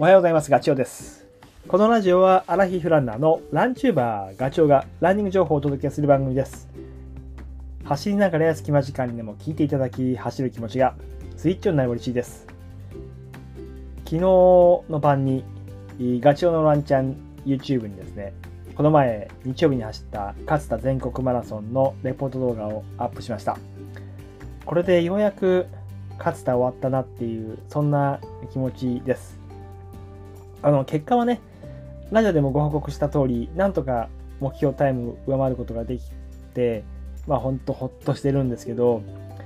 おはようございます。ガチョウです。このラジオはアラヒフランナーのランチューバーガチョウがランニング情報をお届けする番組です。走りながらや隙間時間にでも聞いていただき、走る気持ちがスイッチになる嬉しいです。昨日の晩にガチョウのランチャン YouTube にですね、この前日曜日に走った勝田全国マラソンのレポート動画をアップしました。これでようやく勝田終わったなっていう、そんな気持ちです。あの、結果はね、ラジオでもご報告した通り、なんとか目標タイム上回ることができて、まあほんとほっとしてるんですけど、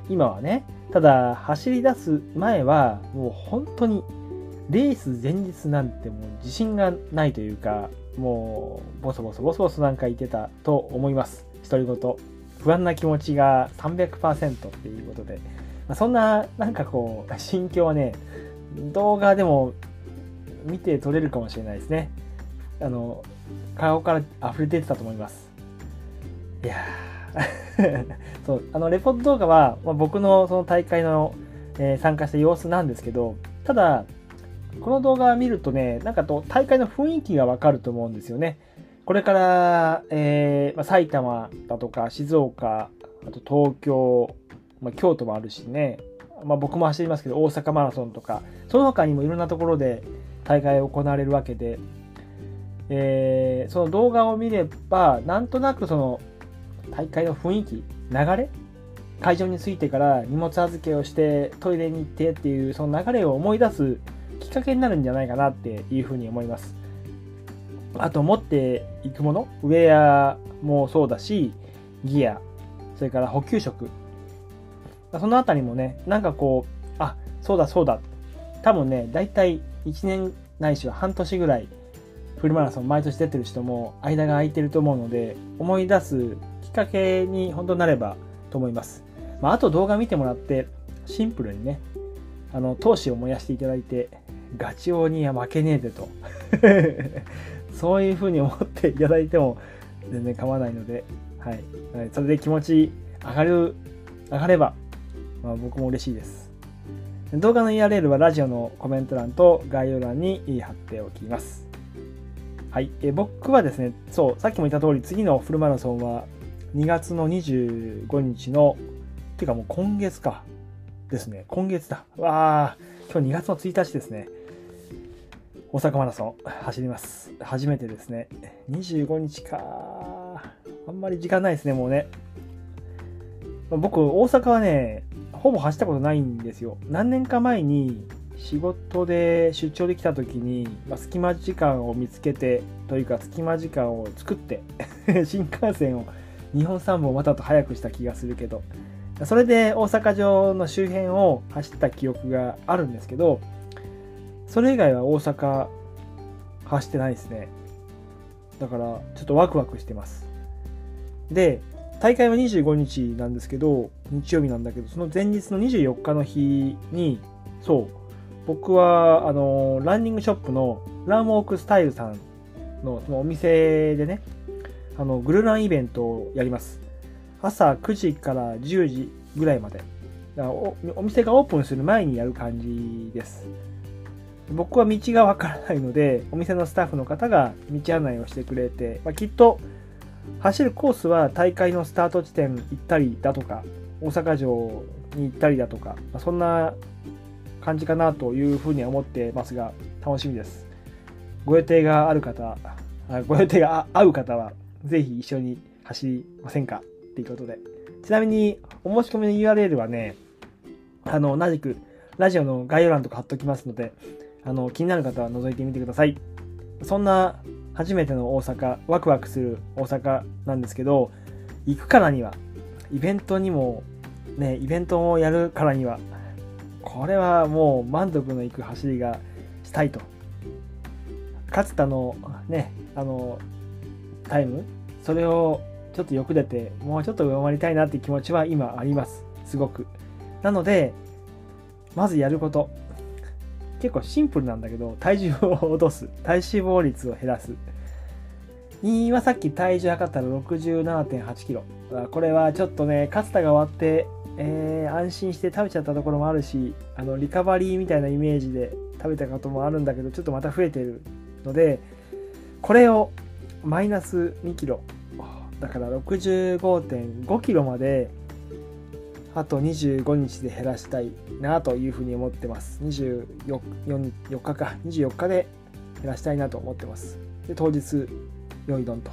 今はね、ただ走り出す前は、もう本当にレース前日なんてもう自信がないというか、もうボソボソボソボソなんか言ってたと思います。独り言。不安な気持ちが300%っていうことで、まあ、そんななんかこう、心境はね、動画でも見て取れるかもしれないですね。あの、顔から溢れ出てたと思います。いや そう、あの、レポート動画は、まあ、僕のその大会の、えー、参加した様子なんですけど、ただ、この動画を見るとね、なんかと大会の雰囲気がわかると思うんですよね。これから、えーまあ、埼玉だとか静岡、あと東京、まあ、京都もあるしね、まあ、僕も走りますけど大阪マラソンとか、その他にもいろんなところで大会行われるわけで、えー、その動画を見れば、なんとなくその大会の雰囲気、流れ会場に着いてから荷物預けをしてトイレに行ってっていうその流れを思い出すきっかけになるんじゃないかなっていうふうに思います。あと持っていくもの、ウェアもそうだし、ギア、それから補給食。そのあたりもね、なんかこう、あ、そうだそうだ。多分ね、だいたい1年ないしは半年ぐらいフルマラソン毎年出てる人も間が空いてると思うので思い出すきっかけに本当なればと思います。まあ、あと動画見てもらってシンプルにねあの闘志を燃やしていただいてガチ王には負けねえでと そういう風に思っていただいても全然構わないので、はい、それで気持ち上がる上がれば、まあ、僕も嬉しいです。動画の URL はラジオのコメント欄と概要欄に貼っておきます。はい。え僕はですね、そう、さっきも言った通り、次のフルマラソンは2月の25日の、てかもう今月か。ですね。今月だ。わあ、今日2月の1日ですね。大阪マラソン走ります。初めてですね。25日か。あんまり時間ないですね、もうね。僕、大阪はね、ほぼ走ったことないんですよ。何年か前に仕事で出張できた時に、まあ、隙間時間を見つけてというか隙間時間を作って 新幹線を2本3本またと早くした気がするけどそれで大阪城の周辺を走った記憶があるんですけどそれ以外は大阪走ってないですねだからちょっとワクワクしてますで大会は25日なんですけど、日曜日なんだけど、その前日の24日の日に、そう、僕は、あの、ランニングショップのランウォークスタイルさんのそのお店でね、あの、グルランイベントをやります。朝9時から10時ぐらいまで。おお店がオープンする前にやる感じです。僕は道がわからないので、お店のスタッフの方が道案内をしてくれて、まあ、きっと走るコースは大会のスタート地点行ったりだとか、大阪城に行ったりだとかま、そんな感じかなというふうには思ってますが、楽しみです。ご予定がある方、あご予定が合う方は、ぜひ一緒に走りませんか？っていうことで。ちなみに、お申し込みの URL はね、あの、同じく、ラジオの概要欄とか貼っときますので、あの、気になる方は覗いてみてください。そんな初めての大阪、ワクワクする大阪なんですけど、行くからには、イベントにも、ね、イベントをやるからには、これはもう満足のいく走りがしたいと。勝田のね、あの、タイム、それをちょっとよく出て、もうちょっと上回りたいなって気持ちは今あります。すごく。なので、まずやること。結構シンプルなんだけど、体重を落とす。体脂肪率を減らす。2はさっき体重測ったら67.8キロ。これはちょっとね、勝田が終わってえー、安心して食べちゃったところもあるしあのリカバリーみたいなイメージで食べたこともあるんだけどちょっとまた増えてるのでこれをマイナス2キロだから65.5キロまであと25日で減らしたいなというふうに思ってます。24 4日か、24日で減らしたいなと思ってます。で、当日、良いどんと。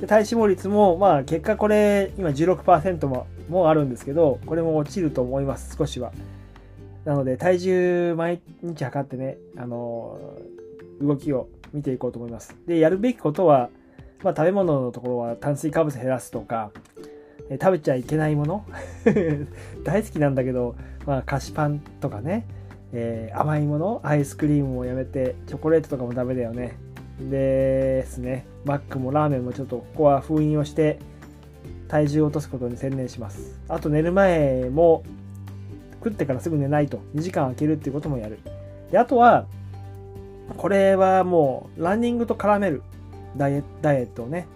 で、体脂肪率も、まあ、結果これ、今16%ももあるんですけど、これも落ちると思います、少しは。なので、体重毎日測ってね、あのー、動きを見ていこうと思います。で、やるべきことは、まあ、食べ物のところは炭水化物減らすとか、え食べちゃいけないもの 大好きなんだけど、まあ、菓子パンとかね、えー、甘いものアイスクリームもやめてチョコレートとかもダメだよねですねマックもラーメンもちょっとここは封印をして体重を落とすことに専念します。あと寝る前も食ってからすぐ寝ないと。2時間空けるっていうこともやる。であとはこれはもうランニングと絡める。ダイエットをね。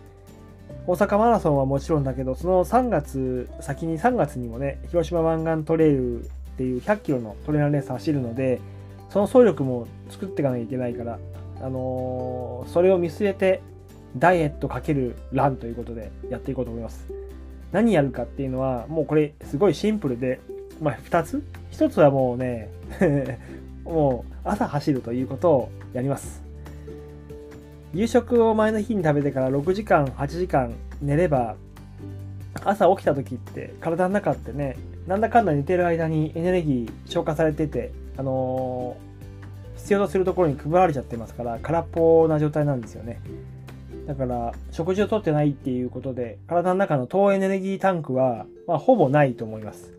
大阪マラソンはもちろんだけど、その3月、先に3月にもね、広島湾岸トレイルっていう100キロのトレーナーレース走るので、その走力も作っていかなきゃいけないから、あのー、それを見据えて、ダイエットかけるランということでやっていこうと思います。何やるかっていうのは、もうこれすごいシンプルで、まあ2つ ?1 つはもうね もう朝走るということをやります。夕食を前の日に食べてから6時間8時間寝れば朝起きた時って体の中ってねなんだかんだ寝てる間にエネルギー消化されててあのー、必要とするところに配られちゃってますから空っぽな状態なんですよねだから食事をとってないっていうことで体の中の糖エネルギータンクは、まあ、ほぼないと思います、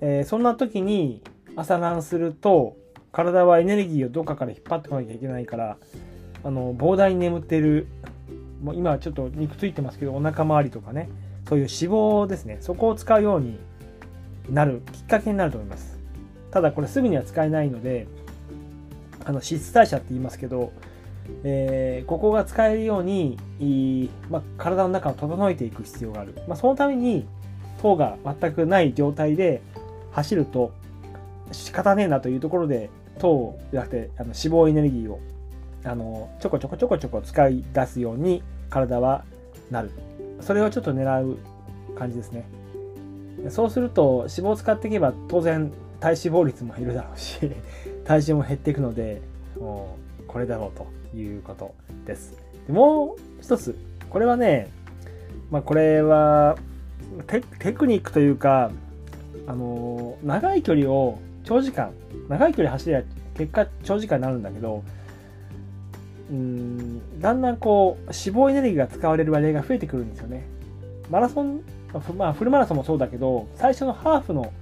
えー、そんな時に朝ランすると体はエネルギーをどっかから引っ張ってこなきゃいけないからあの膨大に眠ってるもう今はちょっと肉ついてますけどお腹周りとかねそういう脂肪ですね。そこを使うようになるきっかけになると思います。ただこれすぐには使えないのであの脂質代謝って言いますけど、えー、ここが使えるようにまあ、体の中を整えていく必要がある、まあ、そのために糖が全くない状態で走ると仕方ねえなというところで糖じゃなくてあの脂肪エネルギーをあのちょこちょこちょこちょこ使い出すように体はなる。それをちょっと狙う感じですね。そうすると脂肪を使っていけば当然体脂肪率も減るだろうし 体重も減っていくのでもうこれだろうと。いうことですでもう一つこれはねまあこれはテクニックというかあの長い距離を長時間長い距離走りゃ結果長時間になるんだけどうんだんだんこう脂肪エネルギーが使われる割合が増えてくるんですよね。マラソン、まあ、フルマラソンもそうだけど最初のハーフの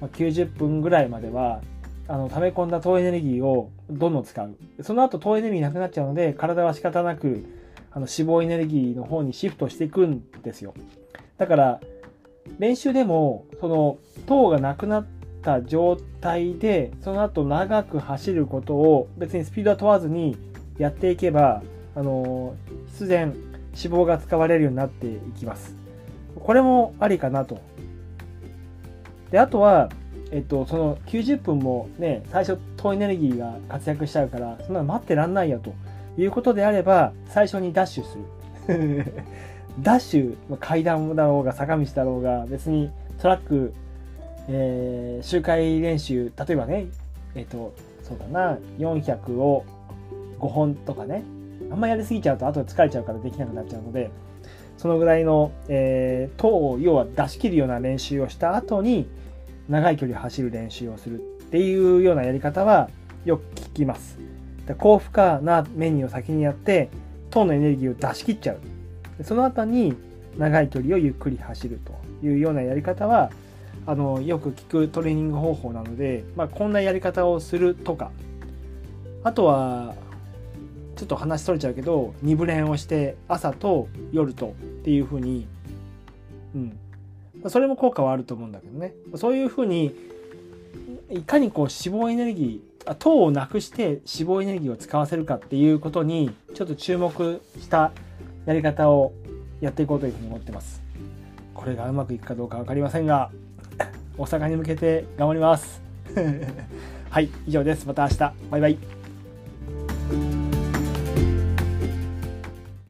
90分ぐらいまではあの溜め込んだ糖エネルギーをどんどん使うその後糖エネルギーなくなっちゃうので体は仕方なくあの脂肪エネルギーの方にシフトしていくんですよだから練習でもその糖がなくなった状態でその後長く走ることを別にスピードは問わずにやっていけば、あの必然脂肪が使われるようになっていきます。これもありかなと。で、あとは、えっと、その90分もね、最初糖エネルギーが活躍しちゃうから、そんなの待ってらんないよということであれば、最初にダッシュする。ダッシュ、階段だろうが坂道だろうが、別にトラック、えー、周回練習、例えばね、えっと、そうだな、400を5本とかね、あんまやりすぎちゃうと後で疲れちゃうからできなくなっちゃうので、そのぐらいの、えー、糖を要は出し切るような練習をした後に、長い距離走る練習をするっていうようなやり方はよく聞きます。高負荷なメニューを先にやって、糖のエネルギーを出し切っちゃう。その後に長い距離をゆっくり走るというようなやり方は、あのよく聞くトレーニング方法なので、まあ、こんなやり方をするとか、あとはちょっと話それちゃうけど2ブレンをして朝と夜とっていう風にうんそれも効果はあると思うんだけどね。そういう風にいかにこう脂肪エネルギー糖をなくして脂肪エネルギーを使わせるかっていうことにちょっと注目したやり方をやっていこうというふうに思ってます。これがうまくいくかどうか分かりませんが大阪に向けて頑張ります。はい以上です。また明日。バイバイ。